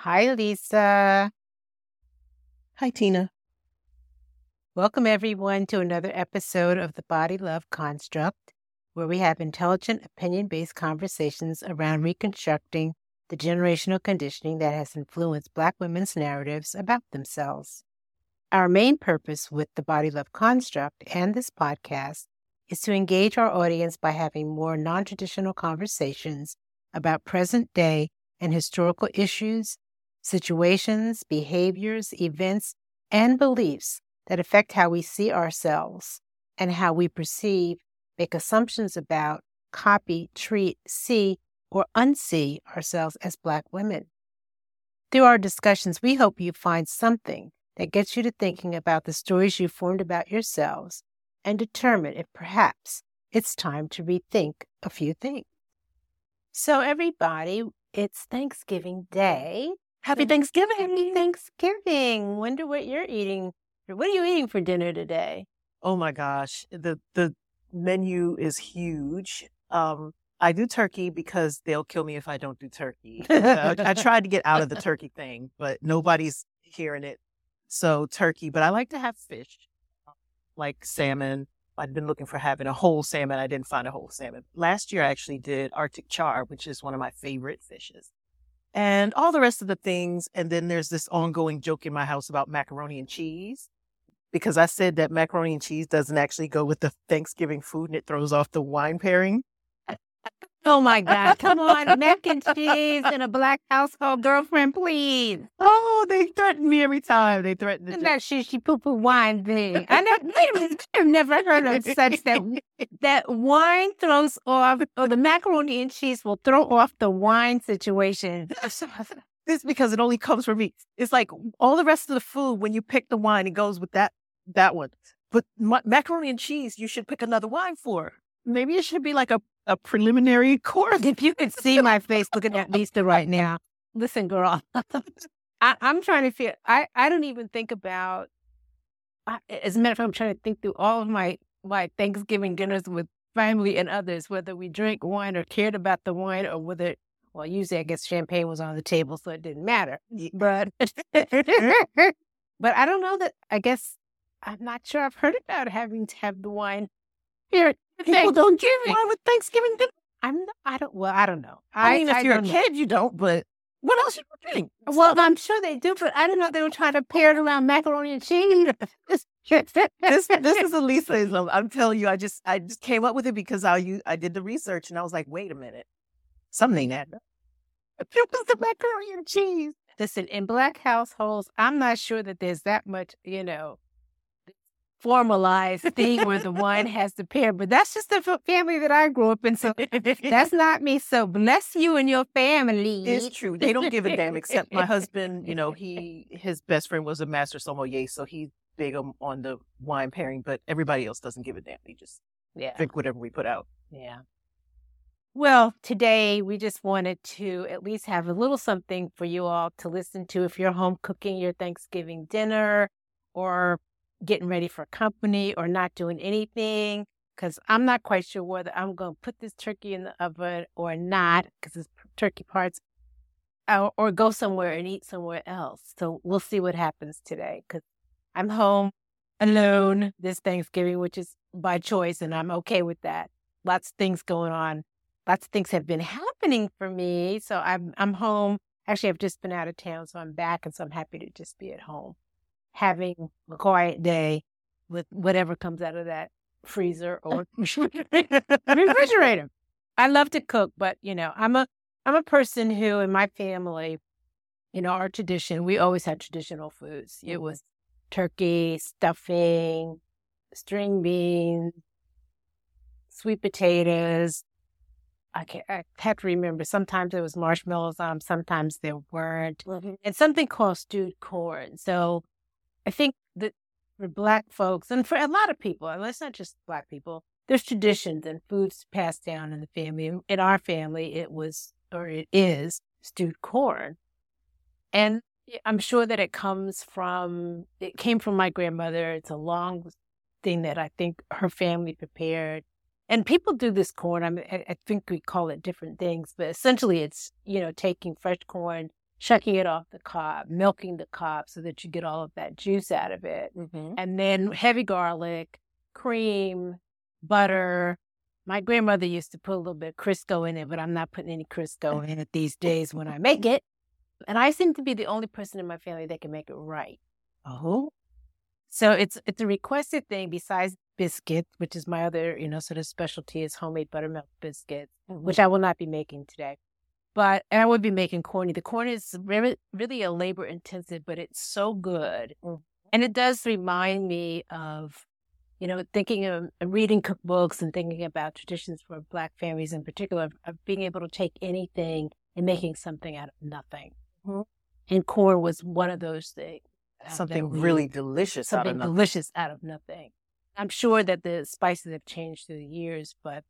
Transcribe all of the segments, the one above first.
Hi, Lisa. Hi, Tina. Welcome, everyone, to another episode of the Body Love Construct, where we have intelligent, opinion based conversations around reconstructing the generational conditioning that has influenced Black women's narratives about themselves. Our main purpose with the Body Love Construct and this podcast is to engage our audience by having more non traditional conversations about present day and historical issues, situations, behaviors, events, and beliefs that affect how we see ourselves and how we perceive, make assumptions about, copy, treat, see, or unsee ourselves as Black women. Through our discussions, we hope you find something that gets you to thinking about the stories you formed about yourselves and determine if perhaps it's time to rethink a few things. So, everybody, it's Thanksgiving Day. Happy Thanksgiving. Happy Thanksgiving. Wonder what you're eating. What are you eating for dinner today? Oh my gosh. The the menu is huge. Um I do turkey because they'll kill me if I don't do turkey. I, I tried to get out of the turkey thing, but nobody's hearing it. So turkey, but I like to have fish, like salmon. I've been looking for having a whole salmon. I didn't find a whole salmon. Last year, I actually did Arctic char, which is one of my favorite fishes, and all the rest of the things. And then there's this ongoing joke in my house about macaroni and cheese because I said that macaroni and cheese doesn't actually go with the Thanksgiving food and it throws off the wine pairing. Oh my God. Come on. Mac and cheese in a black household, girlfriend, please. Oh, they threaten me every time. They threaten to that she poo poo wine thing. I never, wait a minute. I've never heard of such that that wine throws off or the macaroni and cheese will throw off the wine situation. This because it only comes from me. It's like all the rest of the food, when you pick the wine, it goes with that that one. But ma- macaroni and cheese, you should pick another wine for. Maybe it should be like a a preliminary course. If you could see my face looking at Lisa right now, listen, girl, I, am trying to feel. I I don't even think about. I, as a matter of fact, I'm trying to think through all of my my Thanksgiving dinners with family and others, whether we drank wine or cared about the wine, or whether well, usually I guess champagne was on the table, so it didn't matter. But but I don't know that. I guess I'm not sure. I've heard about having to have the wine here People don't give wine with Thanksgiving dinner. I'm. I don't. Well, I don't know. I, I mean, if I you're a kid, know. you don't. But what else you doing? Well, I'm sure they do, but I don't know they were trying to pair it around macaroni and cheese. this this is a Lisaism. I'm telling you, I just I just came up with it because I I did the research and I was like, wait a minute, something ain't adding It was the macaroni and cheese. Listen, in black households, I'm not sure that there's that much, you know, formalized thing where the wine has to pair, but that's just the family that I grew up in. So that's not me. So bless you and your family. It's true. They don't give a damn except my husband, you know, he, his best friend was a master sommelier. So he's big on, on the wine pairing, but everybody else doesn't give a damn. They just yeah. drink whatever we put out. Yeah. Well, today we just wanted to at least have a little something for you all to listen to if you're home cooking your Thanksgiving dinner or getting ready for company or not doing anything because I'm not quite sure whether I'm going to put this turkey in the oven or not because it's turkey parts or, or, go somewhere and eat somewhere else. So we'll see what happens today because I'm home alone this Thanksgiving, which is by choice, and I'm okay with that. Lots of things going on. Lots of things have been happening for me. So I'm I'm home. Actually, I've just been out of town, so I'm back, and so I'm happy to just be at home having a quiet day with whatever comes out of that freezer or refrigerator. I love to cook, but you know, I'm a I'm a person who in my family, you know, our tradition, we always had traditional foods. It was turkey, stuffing, string beans, sweet potatoes. I, can't, I have to remember. Sometimes there was marshmallows on, sometimes there weren't, mm-hmm. and something called stewed corn. So I think that for Black folks, and for a lot of people, and it's not just Black people, there's traditions and foods passed down in the family. In our family, it was, or it is, stewed corn. And I'm sure that it comes from, it came from my grandmother. It's a long thing that I think her family prepared. And people do this corn. I mean, I think we call it different things, but essentially it's, you know, taking fresh corn, shucking it off the cob, milking the cob so that you get all of that juice out of it. Mm-hmm. And then heavy garlic, cream, butter. My grandmother used to put a little bit of Crisco in it, but I'm not putting any Crisco in it these days when I make it. And I seem to be the only person in my family that can make it right. Oh, So it's it's a requested thing besides biscuits, which is my other, you know, sort of specialty is homemade buttermilk biscuits, which I will not be making today. But and I would be making corny. The corn is really really a labor intensive, but it's so good. Mm. And it does remind me of, you know, thinking of reading cookbooks and thinking about traditions for black families in particular, of being able to take anything and making something out of nothing. Mhm. And corn was one of those things. uh, something really delicious out of something nothing. delicious out of nothing. I'm sure that the spices have changed through the years, but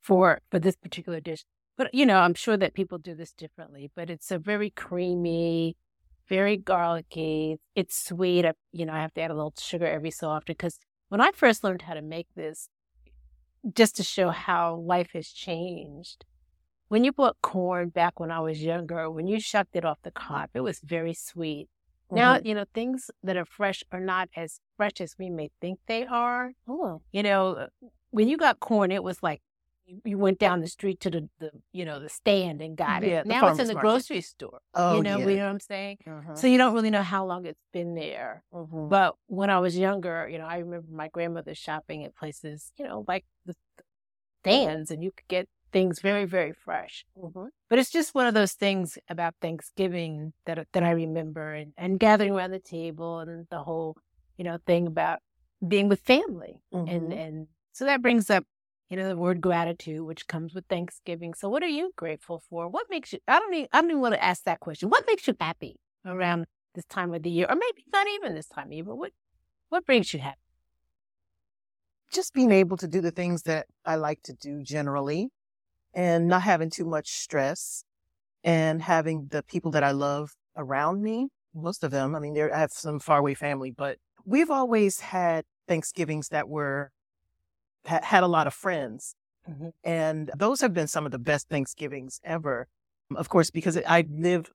for for this particular dish, but you know, I'm sure that people do this differently. But it's a very creamy, very garlicky. It's sweet. I, you know, I have to add a little sugar every so often because when I first learned how to make this, just to show how life has changed. When you bought corn back when I was younger, when you shucked it off the cob, it was very sweet. Now, Mhm. you know, things that are fresh are not as fresh as we may think they are. Oh. You know, when you got corn, it was like you you went down the street to the, the you know, the stand and got Yeah, it. Now it's in the market. grocery store. Oh, you know, yeah. you know what I'm saying? Mhm. So you don't really know how long it's been there. Mhm. But when I was younger, you know, I remember my grandmother shopping at places, you know, like the stands, and you could get things very, very fresh. Mhm. But it's just one of those things about Thanksgiving that that I remember, and, and gathering around the table, and the whole, you know, thing about being with family, and Mhm. and so that brings up, you know, the word gratitude, which comes with Thanksgiving. So, what are you grateful for? What makes you? I don't even I don't even want to ask that question. What makes you happy around this time of the year, or maybe not even this time of year, but what what brings you happy? just being able to do the things that I like to do generally and not having too much stress and having the people that I love around me. Most of them, I mean, there, I have some faraway family, but we've always had Thanksgivings that were, ha- had a lot of friends. Mhm. And those have been some of the best Thanksgivings ever. Of course, because I lived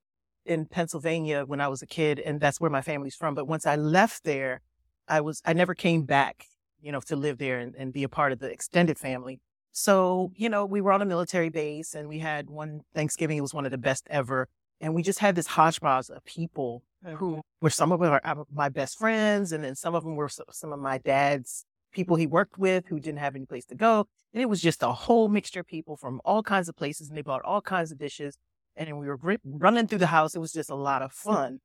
in Pennsylvania when I was a kid and that's where my family's from. But once I left there, I was, I never came back, you know, to live there and, and be a part of the extended family. So, you know, we were on a military base and we had one Thanksgiving. It was one of the best ever. And we just had this hodgepodge of people who were some of them are my best friends. And then some of them were some of my dad's people he worked with who didn't have any place to go. And it was just a whole mixture of people from all kinds of places and they bought all kinds of dishes. And then we were gri- running through the house. It was just a lot of mm. fun.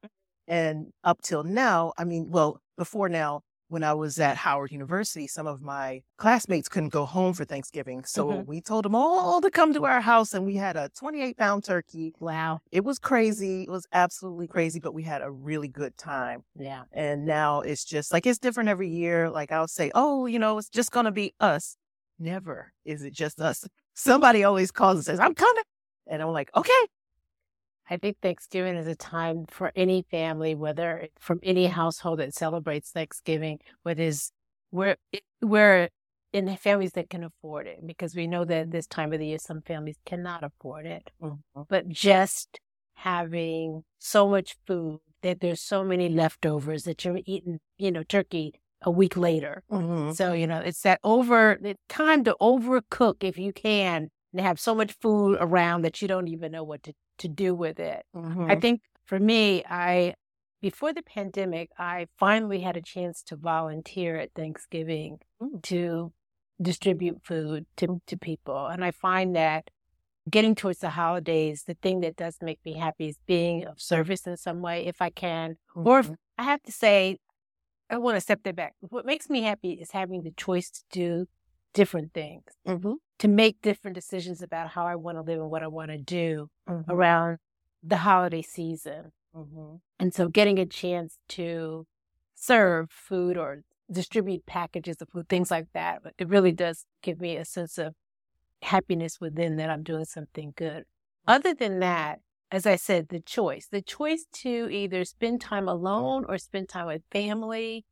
And up till now, I mean, well, before now, when I was at Howard University, some of my classmates couldn't go home for Thanksgiving. So Mhm. we told them all to come to our house and we had a 28 pound turkey. Wow. It was crazy. It was absolutely crazy, but we had a really good time. Yeah. And now it's just like it's different every year. Like I'll say, oh, you know, it's just going to be us. Never is it just us. Somebody always calls and says, I'm coming. And I'm like, okay. I think Thanksgiving is a time for any family, whether from any household that celebrates Thanksgiving, whether it's we're we're in families that can afford it, because we know that this time of the year some families cannot afford it. But just having so much food that there's so many leftovers that you're eating, you know, turkey a week later. Mhm. So, you know, it's that over the time to overcook if you can and have so much food around that you don't even know what to, to do with it. I Mhm. think for me, I before the pandemic, I finally had a chance to volunteer at Thanksgiving Mm. to distribute food to, to people. And I find that getting towards the holidays, the thing that does make me happy is being of service in some way, if I can. Or if Mhm. I have to say, I want to step that back. What makes me happy is having the choice to do different things, Mhm. to make different decisions about how I want to live and what I want to do Mhm. around the holiday season. Mhm. And so getting a chance to serve food or distribute packages of food, things like that, it really does give me a sense of happiness within that I'm doing something good. Other than that, as I said, the choice, the choice to either spend time alone or spend time with family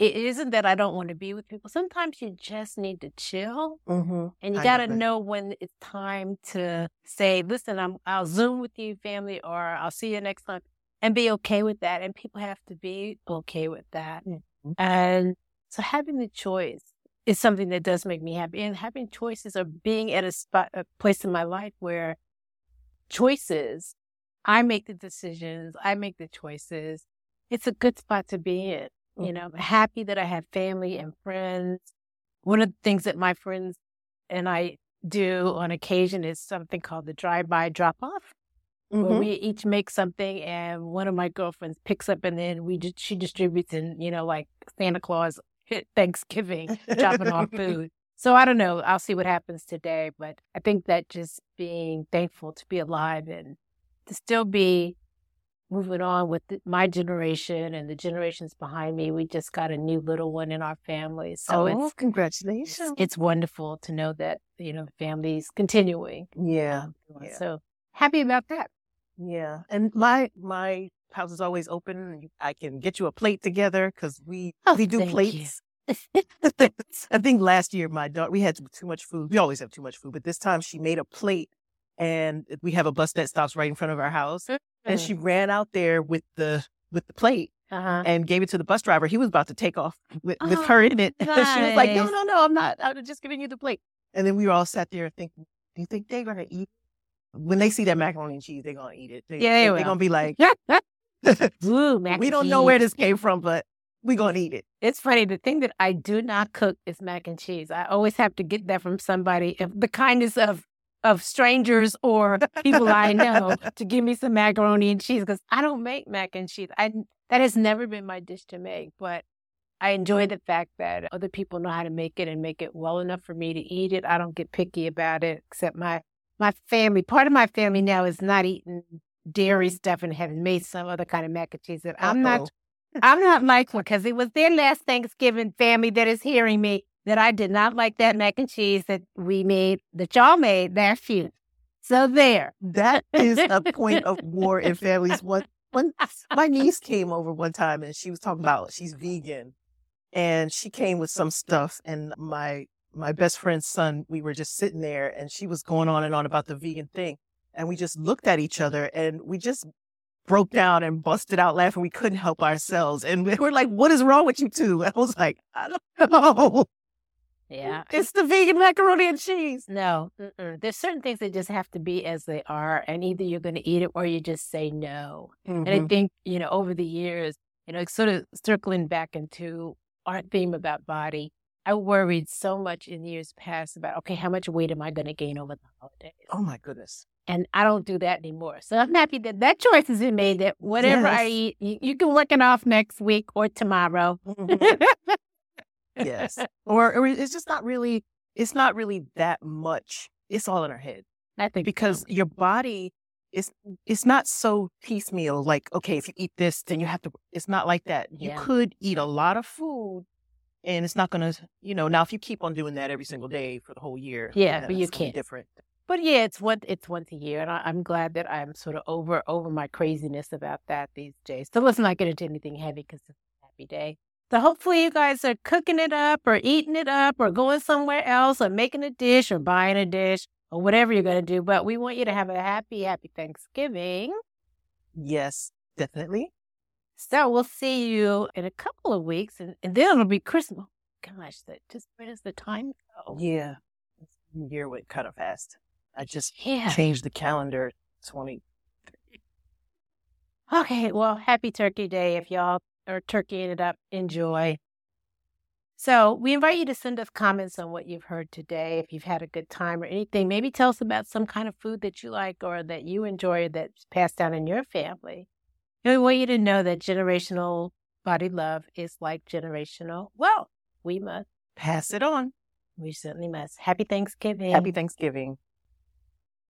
it isn't that I don't want to be with people. Sometimes you just need to chill Mm-hmm. and you got to know when it's time to say, listen, I'm, I'll Zoom with you, family, or I'll see you next time and be okay with that. And people have to be okay with that. Mhm. And so having the choice is something that does make me happy. And having choices or being at a spot, a place in my life where choices, I make the decisions, I make the choices. It's a good spot to be in. You know, I'm happy that I have family and friends. One of the things that my friends and I do on occasion is something called the drive-by drop-off, where Mhm. we each make something, and one of my girlfriends picks up, and then we just, she distributes, and you know, like Santa Claus hit Thanksgiving, dropping off food. So I don't know. I'll see what happens today, but I think that just being thankful to be alive and to still be moving on with the, my generation and the generations behind me. We just got a new little one in our family, so oh, it's it's, congratulations. it's wonderful to know that you know the family's continuing. yeah. Yeah. So happy about that. Yeah. And my my house is always open. I can get you a plate together because we Oh, we do plates. I think last year my daughter we had too much food. We always have too much food, but this time she made a plate and we have a bus that stops right in front of our house. Mm. And she ran out there with the with the plate uh-huh. and gave it to the bus driver. He was about to take off with, with Oh, her in it. she was like, No, no, no, I'm not. I'm just giving you the plate. And then we were all sat there thinking, Do you think they're gonna eat? When they see that macaroni and cheese, they're gonna eat it. They, Yeah, they are gonna be like, Ooh, we don't know where this came from, but we gonna eat it. It's funny. The thing that I do not cook is mac and cheese. I always have to get that from somebody. If the kindness of of strangers or people I know to give me some macaroni and cheese because I don't make mac and cheese. I that has never been my dish to make, but I enjoy the fact that other people know how to make it and make it well enough for me to eat it. I don't get picky about it, except my my family. Part of my family now is not eating dairy stuff and having made some other kind of mac and cheese that I'm not Uh-oh. I'm not like one because it was their last Thanksgiving family that is hearing me that I did not like that mac and cheese that we made, that y'all made last year. So there. That is a point of war in families. One, one, my niece came over one time and she was talking about she's vegan, and she came with some stuff. And my my best friend's son, we were just sitting there, and she was going on and on about the vegan thing, and we just looked at each other and we just broke down and busted out laughing. We couldn't help ourselves, and we were like, "What is wrong with you two? I was like, "I don't know. Yeah. It's the vegan macaroni and cheese." No, mm-mm. there's certain things that just have to be as they are, and either you're going to eat it or you just say no. And I Mhm. think, you know, over the years, you know, it's sort of circling back into our theme about body, I worried so much in years past about, okay, how much weight am I going to gain over the holidays? Oh my goodness. And I don't do that anymore. So I'm happy that that choice has been made that whatever I eat, you, you can work it off next week or tomorrow. Mhm. yes or, or it's just not really it's not really that much it's all in our head I think because your body is it's not so piecemeal like okay if you eat this then you have to it's not like that you Yeah. could eat a lot of food and it's not gonna you know now if you keep on doing that every single day for the whole year Yeah, but you that's gonna be can't. different But yeah, it's one it's once a year, and I, I'm glad that I'm sort of over over my craziness about that these days. So let's not get into anything heavy because it's a happy day. So hopefully you guys are cooking it up, or eating it up, or going somewhere else, or making a dish, or buying a dish, or whatever you're gonna do. But we want you to have a happy, happy Thanksgiving. yes definitely So we'll see you in a couple of weeks, and, and then it'll be Christmas. Gosh, that just where does the time go? yeah year went kind of fast i just Yeah. changed the calendar 20 Okay, well, happy Turkey Day if y'all are turkeying it up. Enjoy. So, we invite you to send us comments on what you've heard today. If you've had a good time or anything, maybe tell us about some kind of food that you like or that you enjoy that's passed down in your family. And we want you to know that generational body love is like generational wealth. We must, pass it on we certainly must. Happy Thanksgiving. happy thanksgiving